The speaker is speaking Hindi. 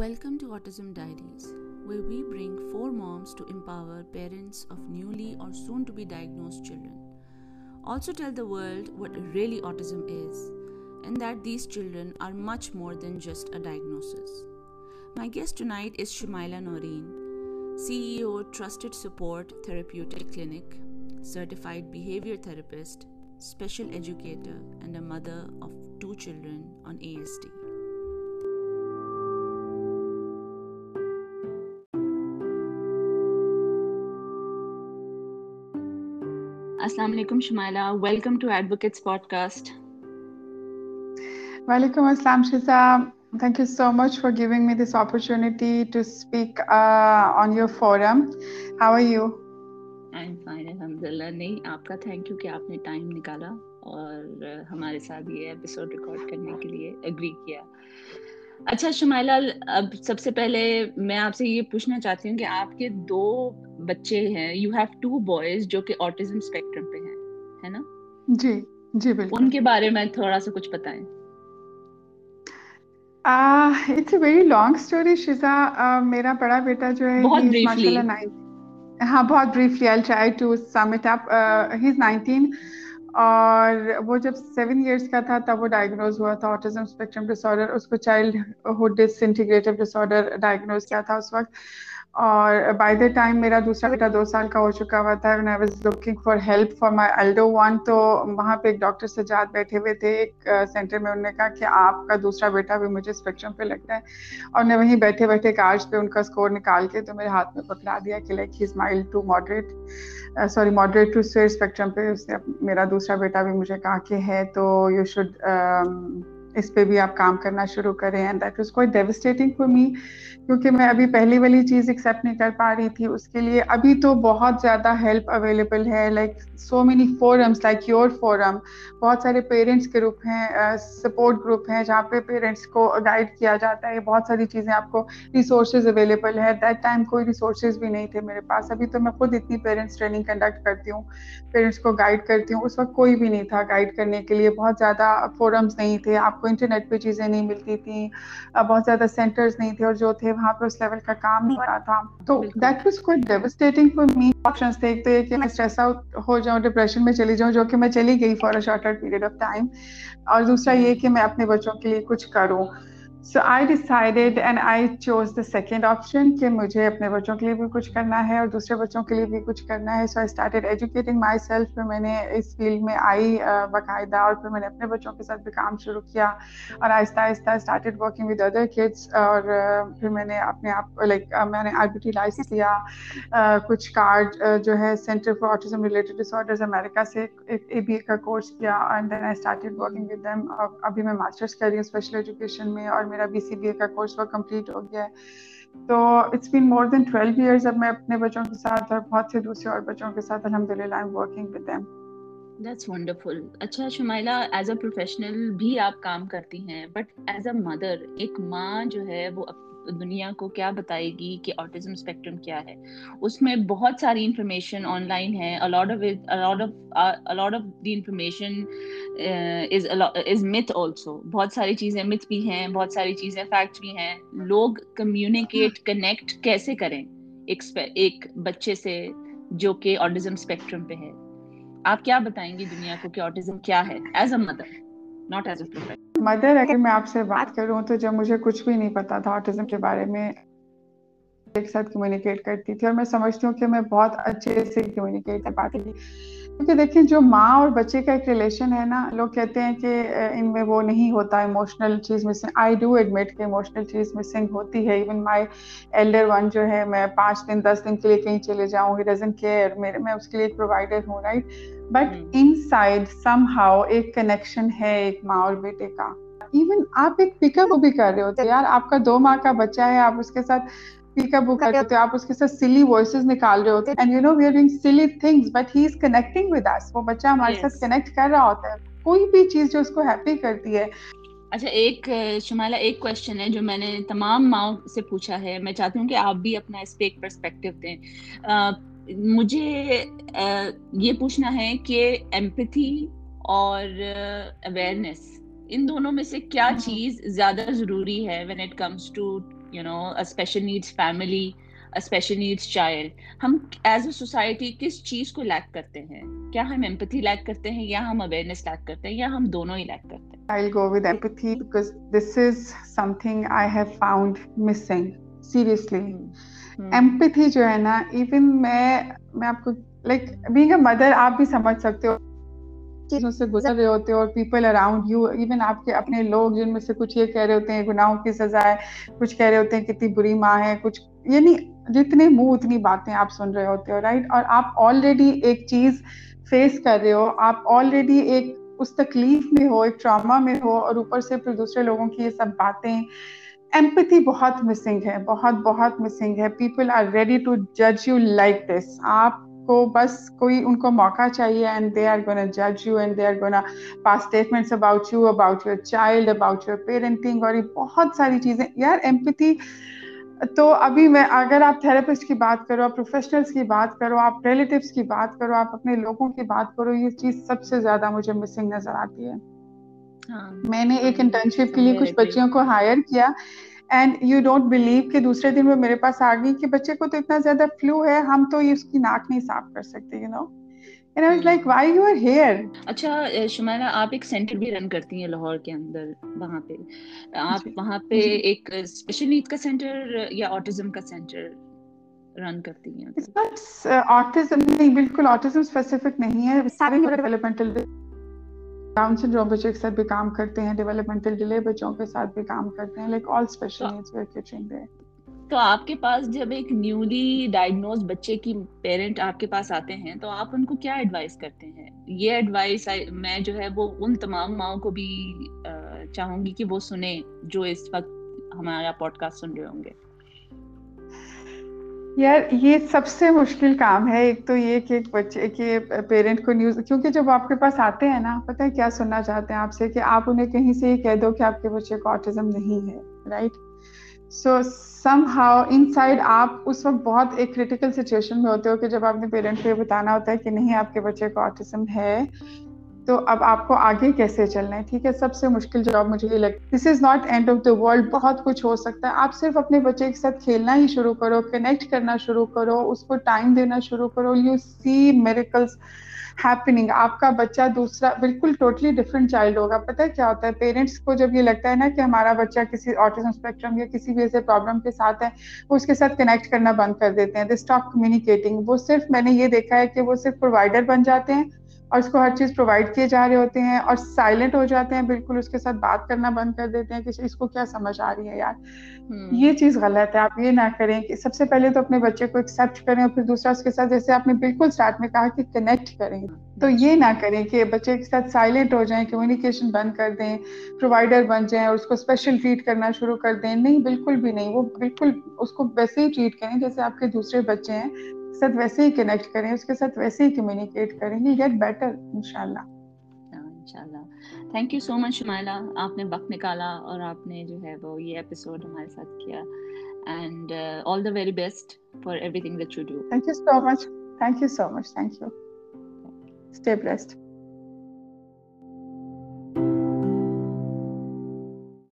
Welcome to Autism Diaries, where we bring four moms to empower parents of newly or soon to be diagnosed children. Also, tell the world what really autism is and that these children are much more than just a diagnosis. My guest tonight is Shumaila Noreen, CEO, Trusted Support Therapeutic Clinic, certified behavior therapist, special educator, and a mother of two children on ASD. Assalamu alaikum, Shumaila. Welcome to Advocates Podcast. Walaikum assalam, Shiza. Thank you so much for giving me this opportunity to speak uh, on your forum. How are you? I'm fine, alhamdulillah. नहीं आपका थैंक यू कि आपने टाइम निकाला और हमारे साथ ये एपिसोड रिकॉर्ड करने के लिए एग्री किया अच्छा शुमाइला अब सबसे पहले मैं आपसे ये पूछना चाहती हूँ कि आपके दो बच्चे हैं यू हैव टू बॉयज़ जो कि ऑटिज्म स्पेक्ट्रम पे हैं है ना? जी जी बिल्कुल। उनके बारे में थोड़ा सा कुछ बताएँ। It's a very long story Shiza. मेरा बड़ा बेटा जो है बहुत ब्रीफली हाँ बहुत briefly I try to sum it up he is 19 और वो जब सेवन इयर्स का था तब वो डायग्नोज हुआ था ऑटिज्म स्पेक्ट्रम डिसऑर्डर उसको childhood disintegrative disorder diagnose किया था उस वक्त। और बाय द टाइम मेरा दूसरा बेटा दो साल का हो चुका हुआ था I was looking for help for my elder one तो वहाँ पे एक डॉक्टर सजाद बैठे हुए थे एक सेंटर में उन्होंने कहा कि आपका दूसरा बेटा भी मुझे स्पेक्ट्रम पे लगता है। और मैं वहीं बैठे बैठे कार्ड्स पे उनका स्कोर निकाल के तो मेरे हाथ में पकड़ा दिया कि like he smile to moderate sorry moderate to severe spectrum पे उसने मेरा दूसरा बेटा भी मुझे कहा कि है तो यू शुड इस पे भी आप काम करना शुरू करें and that was quite devastating for me क्योंकि मैं अभी पहली वाली चीज़ एक्सेप्ट नहीं कर पा रही थी उसके लिए। अभी तो बहुत ज़्यादा हेल्प अवेलेबल है like so many forums like your forum बहुत सारे पेरेंट्स के ग्रुप हैं सपोर्ट ग्रुप हैं, जहाँ पे पेरेंट्स को गाइड किया जाता है। बहुत सारी चीज़ें आपको रिसोर्सेज अवेलेबल है। दैट टाइम कोई रिसोर्सेज भी नहीं थे मेरे पास। अभी तो मैं खुद इतनी पेरेंट्स ट्रेनिंग कंडक्ट करती हूँ पेरेंट्स को गाइड करती हूँ। उस वक्त कोई भी नहीं था गाइड करने के लिए। बहुत ज़्यादा फोरम्स नहीं थे। आपको इंटरनेट पे चीज़ें नहीं मिलती थी बहुत ज़्यादा सेंटर्स नहीं थे और जो थे वहाँ पे उस लेवल का काम नहीं हो रहा था। तो that was quite devastating for me options थे एक तो ये कि मैं स्ट्रेस आउट हो जाऊँ डिप्रेशन में चली जाऊँ जो कि मैं चली गई for a shorter period of time और दूसरा ये कि मैं अपने बच्चों के लिए कुछ करूँ। So I decided and I chose the second option कि मुझे अपने बच्चों के लिए भी कुछ करना है और दूसरे बच्चों के लिए भी कुछ करना है। So I started educating myself फिर मैंने इस फ़ील्ड में आई बाकायदा और फिर मैंने अपने बच्चों के साथ भी काम शुरू किया और आहिस्ता आहिस्ता started working with other kids और फिर मैंने अपने आप लाइक मैंने आई बी लाइसेंस लिया। कुछ कार्ड जो है centre for autism related disorders America से ए बी ए का कोर्स किया and then I started working with them अभी मैं मास्टर्स कर रही हूँ स्पेशल एजुकेशन में और मेरा बी का कोर्स वो कंप्लीट हो गया है। तो it's been more than twelve years अब मैं अपने बच्चों के साथ और बहुत से दूसरे और बच्चों के साथ अलहमदिल्ला I am working with them that's wonderful अच्छा शुमाइला एज अ प्रोफेशनल भी आप काम करती हैं बट एज अ मदर एक माँ जो है, वो दुनिया को क्या बताएगी कि ऑटिज्म स्पेक्ट्रम क्या है। उसमें बहुत सारी इंफॉर्मेशन ऑनलाइन है। A lot of a lot of a lot of the information is myth also बहुत सारी चीज़ें मिथ भी हैं, बहुत सारी चीज़ें फैक्ट भी हैं। लोग कम्युनिकेट कनेक्ट कैसे करें एक एक बच्चे से जो कि ऑटिज्म स्पेक्ट्रम पे है? आप क्या बताएँगी दुनिया को कि ऑटिज्म क्या है? As a mother not as a mother अगर मैं आपसे बात करूँ तो जब मुझे कुछ भी नहीं पता था ऑटिज्म के बारे में एक साथ कम्युनिकेट करती थी और मैं समझती हूँ कि मैं बहुत अच्छे से कम्युनिकेट कर पाती थी। क्योंकि देखिए जो माँ और बच्चे का एक रिलेशन है ना लोग कहते हैं कि इनमें वो नहीं होता इमोशनल चीज़ मिसिंग आई डू एडमिट कि इमोशनल चीज़ मिसिंग होती है। इवन माय एल्डर वन जो है मैं पाँच दिन दस दिन के लिए कहीं चले जाऊँ ही डजन केयर मेरे मैं उसके लिए एक प्रोवाइडर हूँ right but inside somehow एक कनेक्शन है एक माँ और बेटे का। इवन आप एक पिकअप भी कर रहे होते यार आपका दो माह का बच्चा है आप उसके साथ पिकअप बुक करते हो आप उसके साथ सिली वॉइसेस निकाल रहे होते and you know we are doing silly things but he is connecting with us वो बच्चा हमारे yes. साथ कनेक्ट कर रहा होता है। कोई भी चीज़ जो उसको हैप्पी करती है। अच्छा एक शुमाला एक क्वेश्चन है जो मैंने तमाम माओ से पूछा है। मैं चाहती हूँ कि आप भी अपना इस पे एक पर्सपेक्टिव दें मुझे आ, ये पूछना है कि एम्पैथी और अवेयरनेस इन दोनों में से क्या हम्म। चीज़ ज़्यादा ज़रूरी है when it comes to you know a special needs family a special needs child हम एज अ सोसाइटी किस चीज़ को लैक करते हैं? क्या हम एम्पैथी लैक करते हैं या हम अवेयरनेस लैक करते हैं या हम दोनों ही लैक करते हैं? I'll go with empathy because this is something I have found missing. Seriously. Empathy जो है ना even मैं मैं आपको like being a mother आप भी समझ सकते हो। चीज़ों से गुजर रहे होते हो और पीपल अराउंड यू इवन आपके अपने लोग जिनमें से कुछ ये कह रहे होते हैं गुनाहों की सजा है कुछ कह रहे होते हैं कितनी बुरी माँ है कुछ यानी जितने मुँह उतनी बातें आप सुन रहे होते हो राइट और आप ऑलरेडी एक चीज़ फेस कर रहे हो आप ऑलरेडी एक उस तकलीफ़ में हो एक ट्रामा में हो और ऊपर से फिर दूसरे लोगों की ये सब बातें एम्पथी बहुत मिसिंग है बहुत बहुत मिसिंग है। पीपल आर रेडी टू जज यू लाइक दिस आप को बस कोई उनको मौका चाहिए एंड दे आर गोना जज you and they are gonna pass statements about you about your child about your parenting और ये बहुत सारी चीज़ें। यार एम्पथी तो अभी मैं अगर आप थेरेपिस्ट की बात करो आप प्रोफेशनल्स की बात करो आप रिलेटिव्स की बात करो आप अपने लोगों की बात करो ये चीज़ सबसे ज़्यादा मुझे मिसिंग नज़र आती है। हाँ, मैंने एक इंटर्नशिप के लिए कुछ बच्चियों को हायर किया। एंड यू डोंट बिलीव कि दूसरे दिन वो मेरे पास आ गई कि बच्चे को तो इतना ज़्यादा फ्लू है हम तो ये उसकी नाक नहीं साफ़ कर सकते you know and I was like why you are here अच्छा शुमारा आप एक सेंटर भी रन करती हैं लाहौर के अंदर वहाँ पे। आप वहाँ पे एक स्पेशल नीड का सेंटर या ऑटिज्म का सेंटर रन करती हैं? ऑटिज्म नहीं बिल्कुल ऑटिज्म स्पेसिफिक नहीं है। सारे डेवलपमेंटल डाउन सिंड्रोम बच्चों के साथ भी काम करते हैं डेवलपमेंटल डिले बच्चों के साथ भी काम करते हैं like all special needs we are catering there तो आपके पास जब एक न्यूली डायग्नोज बच्चे की पेरेंट आपके पास आते हैं तो आप उनको क्या एडवाइस करते हैं? ये एडवाइस मैं जो है वो उन तमाम माओ को भी चाहूँगी कि वो सुने जो इस वक्त हमारा पॉडकास्ट सुन रहे होंगे। यार, ये सबसे मुश्किल काम है, एक तो ये कि एक बच्चे, के पेरेंट को न्यूज़ क्योंकि जब आपके पास आते हैं ना, पता है क्या सुनना चाहते हैं आपसे, कि आप उन्हें कहीं से ये कह दो कि आपके बच्चे को ऑटिज्म नहीं है right so somehow inside आप उस वक्त बहुत एक क्रिटिकल सिचुएशन में होते हो कि जब आपने पेरेंट को ये बताना होता है कि नहीं, आपके बच्चे को ऑटिज्म है तो अब आपको आगे कैसे चलना है? ठीक है, सबसे मुश्किल जॉब मुझे ये लगता this is not end of the world बहुत कुछ हो सकता है। आप सिर्फ़ अपने बच्चे के साथ खेलना ही शुरू करो कनेक्ट करना शुरू करो, उसको टाइम देना शुरू करो। यू सी मेरिकल्स हैपनिंग आपका बच्चा दूसरा, बिल्कुल टोटली डिफरेंट चाइल्ड होगा। पता है क्या होता है? पेरेंट्स को जब ये लगता है ना कि हमारा बच्चा किसी ऑटिज्म स्पेक्ट्रम या किसी भी ऐसे प्रॉब्लम के साथ है, वो उसके साथ कनेक्ट करना बंद कर देते हैं। दे स्टॉप कम्युनिकेटिंग वो सिर्फ़, मैंने ये देखा है कि वो सिर्फ़ प्रोवाइडर बन जाते हैं और उसको हर चीज़ प्रोवाइड किए जा रहे होते हैं और साइलेंट हो जाते हैं बिल्कुल उसके साथ बात करना बंद कर देते हैं कि इसको क्या समझ आ रही है यार। हम्म। ये चीज़ गलत है आप ये ना करें कि सबसे पहले तो अपने बच्चे को एक्सेप्ट करें और फिर दूसरा उसके साथ जैसे आपने बिल्कुल स्टार्ट में कहा कि कनेक्ट करें। तो ये ना करें कि बच्चे के साथ साइलेंट हो जाएँ कम्युनिकेशन बंद कर दें प्रोवाइडर बन जाएँ और उसको स्पेशल ट्रीट करना शुरू कर दें। नहीं बिल्कुल भी नहीं वो बिल्कुल उसको वैसे ही ट्रीट करें जैसे आपके दूसरे बच्चे हैं। साथ वैसे ही कनेक्ट करें उसके साथ वैसे ही कम्युनिकेट करें। ही गेट बेटर इंशाल्लाह thank you so much Shumaila आपने वक्त निकाला और आपने जो है वो ये एपिसोड हमारे साथ किया। And all the very best for everything that you do thank you so much thank you so much thank you stay blessed